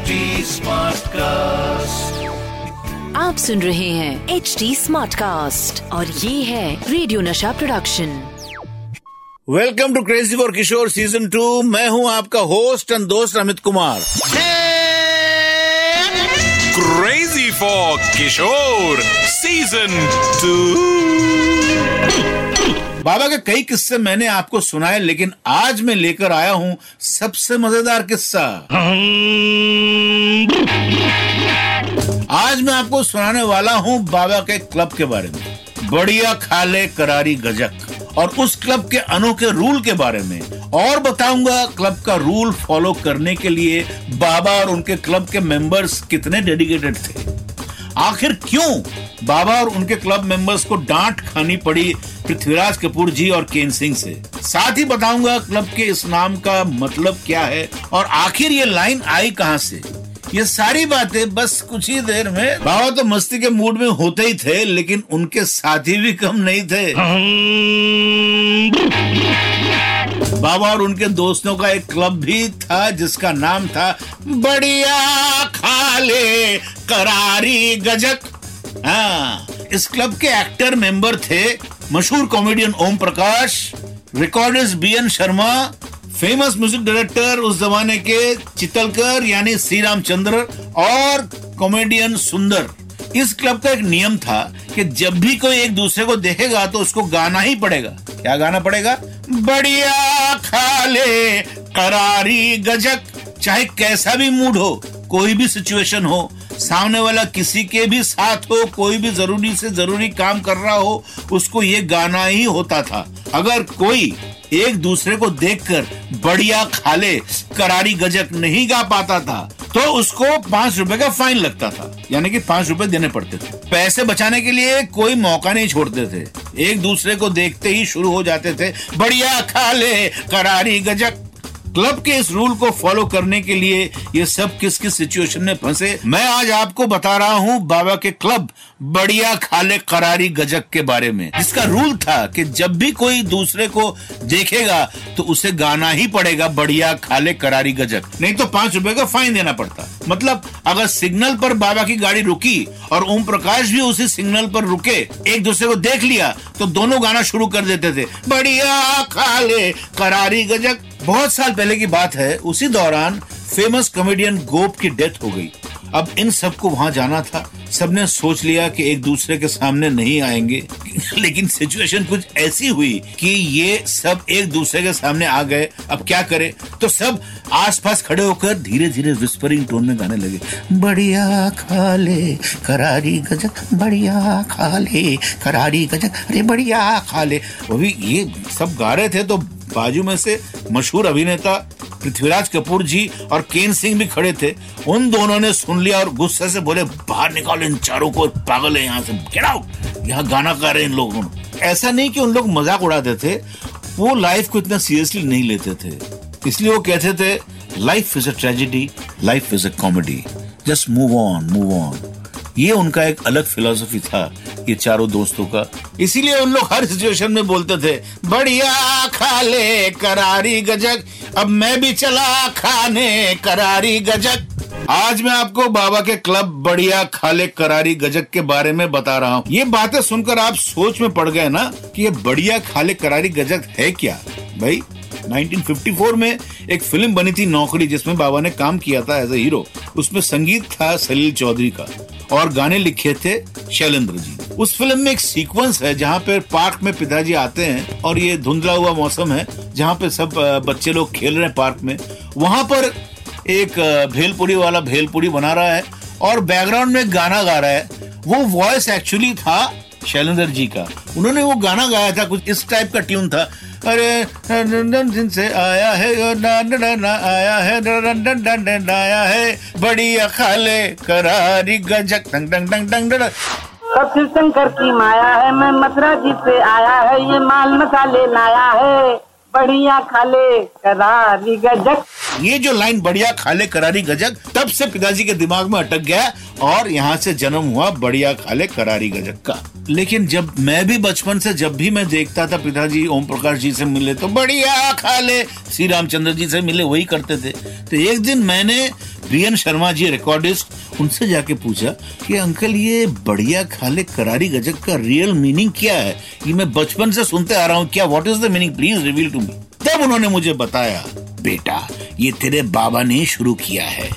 HD Smartcast. आप सुन रहे हैं एच डी स्मार्ट कास्ट और ये है radio Nasha production welcome to crazy for Kishore season two मैं हूँ आपका होस्ट एंड दोस्त Amit Kumar. Crazy for Kishore season 2 बाबा के कई किस्से मैंने आपको सुनाए, लेकिन आज मैं लेकर आया हूँ सबसे मज़ेदार किस्सा। आज मैं आपको सुनाने वाला हूँ बाबा के क्लब के बारे में। बढ़िया खाले करारी गजक। और उस क्लब के अनोखे रूल के बारे में। और बताऊँगा क्लब का रूल फॉलो करने के लिए बाबा और उनके क्लब के मेंबर्स कितने डेडिकेटेड थे। आखिर क्यों बाबा और उनके क्लब मेंबर्स को डांट खानी पड़ी पृथ्वीराज कपूर जी और केन सिंह से। साथ ही बताऊँगा क्लब के इस नाम का मतलब क्या है और आखिर ये लाइन आई कहाँ से? ये सारी बातें बस कुछ ही देर में बाबा तो मस्ती के मूड में होते ही थे, लेकिन उनके साथी भी कम नहीं थे। बाबा और उनके दोस्तों का एक क्लब भी था, जिसका नाम था बढ़िया खाले करारी गजक। हाँ। इस क्लब के एक्टर मेंबर थे मशहूर comedian Om Prakash, recordist B N Sharma, famous music director उस जमाने के चितलकर यानी श्री रामचंद्र और कॉमेडियन सुंदर। इस क्लब का एक नियम था कि जब भी कोई एक दूसरे को देखेगा तो उसको गाना ही पड़ेगा। क्या गाना पड़ेगा? बढ़िया खाले करारी, गजक, चाहे कैसा भी मूड हो, कोई भी सिचुएशन हो सामने वाला किसी के भी साथ हो, कोई भी ज़रूरी से ज़रूरी काम कर रहा हो, उसको ये गाना ही होता था। अगर कोई एक दूसरे को देखकर बढ़िया खाले करारी गजक नहीं गा पाता था तो उसको पाँच रुपए का फाइन लगता था। यानी कि पाँच रुपए देने पड़ते थे। पैसे बचाने के लिए कोई मौका नहीं छोड़ते थे। एक दूसरे को देखते ही शुरू हो जाते थे, बढ़िया खाले करारी गजक क्लब के इस रूल को फॉलो करने के लिए ये सब किस किस सिचुएशन में फंसे, मैं आज आपको बता रहा हूँ बाबा के क्लब बढ़िया खाले करारी गजक के बारे में, जिसका रूल था कि जब भी कोई दूसरे को देखेगा तो उसे गाना ही पड़ेगा बढ़िया खाले करारी गजक, नहीं तो पाँच रुपए का फाइन देना पड़ता। मतलब अगर सिग्नल पर बाबा की गाड़ी रुकी और ओम प्रकाश भी उसी सिग्नल पर रुके, एक दूसरे को देख लिया तो दोनों गाना शुरू कर देते थे, बढ़िया खाले करारी गजक। बहुत साल पहले की बात है, उसी दौरान फ़ेमस कॉमेडियन गोप की डेथ हो गई। अब इन सबको वहाँ जाना था। सबने सोच लिया कि एक दूसरे के सामने नहीं आएँगे। लेकिन सिचुएशन कुछ ऐसी हुई कि ये सब एक दूसरे के सामने आ गए। अब क्या करे? तो सब आसपास खड़े होकर धीरे धीरे विस्परिंग टोन में गाने लगे। बढ़िया खा ले करारी गजक, बढ़िया खा ले करारी गजक, अरे बढ़िया खाले। वो भी ये सब गा रहे थे तो बाजू में से मशहूर अभिनेता पृथ्वीराज कपूर जी और केन सिंह भी खड़े थे। उन दोनों ने सुन लिया और गुस्से से बोले, बाहर निकालो इन चारों को, पागल है यहाँ से। गेट यहाँ गाना गा रहे इन लोगों ऐसा नहीं कि उन लोग मज़ाक उड़ाते थे वो लाइफ को इतना सीरियसली नहीं लेते थे। इसलिए वो कहते थे life is a tragedy life is a comedy just move on move on ये उनका एक अलग फिलोसफी था। ये चारों दोस्तों का। इसीलिए उन लोग हर सिचुएशन में बोलते थे, बढ़िया खाले करारी गजक, अब मैं भी चला खाने करारी गजक। आज मैं आपको बाबा के क्लब बढ़िया खाले करारी गजक के बारे में बता रहा हूँ। ये बातें सुनकर आप सोच में पड़ गए ना कि ये बढ़िया खाले करारी गजक है क्या? भाई 1954 में एक फ़िल्म बनी थी नौकरी, जिसमें बाबा ने काम किया था एज ए हीरो उसमें संगीत था सलील चौधरी का, और गाने लिखे थे शैलेंद्र जी। उस फ़िल्म में एक सीक्वेंस है जहाँ पे पार्क में पिताजी आते हैं और ये धुंधला हुआ मौसम है जहाँ पे सब बच्चे लोग खेल रहे हैं पार्क में वहाँ पर एक भेलपुरी वाला भेलपुरी बना रहा है और बैकग्राउंड में गाना गा रहा है वो वॉइस एक्चुअली था शैलेंद्र जी का उन्होंने वो गाना गाया था कुछ इस टाइप का ट्यून था अरे दिन से आया है आया है आया है बढ़िया खाले करारी गजक डंग डंग डंग डंग शिव शंकर की माया है। मैं मथुरा जी से आया है। ये माल मसाले लाया है। बढ़िया खाले करारी गजक। ये जो लाइन बढ़िया खाले करारी गजक, तब से पिताजी के दिमाग में अटक गया और यहाँ से जन्म हुआ बढ़िया खाले करारी गजक का। लेकिन जब मैं भी बचपन से जब भी मैं देखता था पिताजी ओम प्रकाश जी से मिले तो बढ़िया खाले श्री रामचंद्र जी से मिले, वही करते थे। तो एक दिन मैंने एन शर्मा जी रिकॉर्डिस्ट उनसे जाके पूछा कि, अंकल, ये बढ़िया खाले करारी गजक का रियल मीनिंग क्या है? ये मैं बचपन से सुनते आ रहा हूँ। क्या what is the meaning please reveal to me तब उन्होंने मुझे बताया, बेटा, ये तेरे बाबा ने शुरू किया है।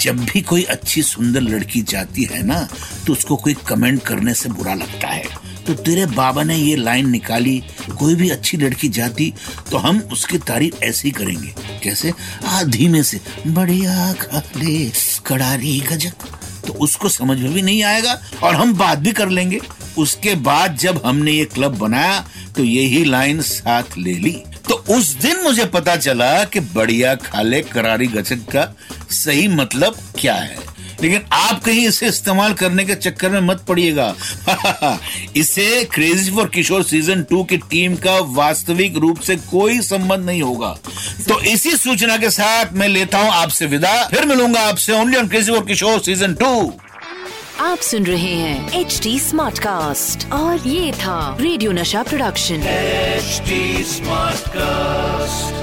जब भी कोई अच्छी सुंदर लड़की जाती है ना तो उसको कोई कमेंट करने से बुरा लगता है। तो तेरे बाबा ने ये लाइन निकाली, कोई भी अच्छी लड़की जाती तो हम उसकी तारीफ़ ऐसे ही करेंगे। कैसे? आ, धीमे से। बढ़िया खाले कड़ारी गजक। तो उसको समझ में भी नहीं आएगा, और हम बात भी कर लेंगे। उसके बाद जब हमने ये क्लब बनाया तो यही लाइन साथ ले ली। तो उस दिन मुझे पता चला कि बढ़िया खाले करारी गचक का सही मतलब क्या है। लेकिन आप कहीं इसे इस्तेमाल करने के चक्कर में मत पड़िएगा। इसे crazy for Kishore season two की टीम का वास्तविक रूप से कोई संबंध नहीं होगा। तो इसी सूचना के साथ मैं लेता हूँ आपसे विदा। फिर मिलूँगा आपसे only on crazy for Kishore season two आप सुन रहे हैं एच डी स्मार्ट कास्ट और ये था radio Nasha production HD smart Smartcast.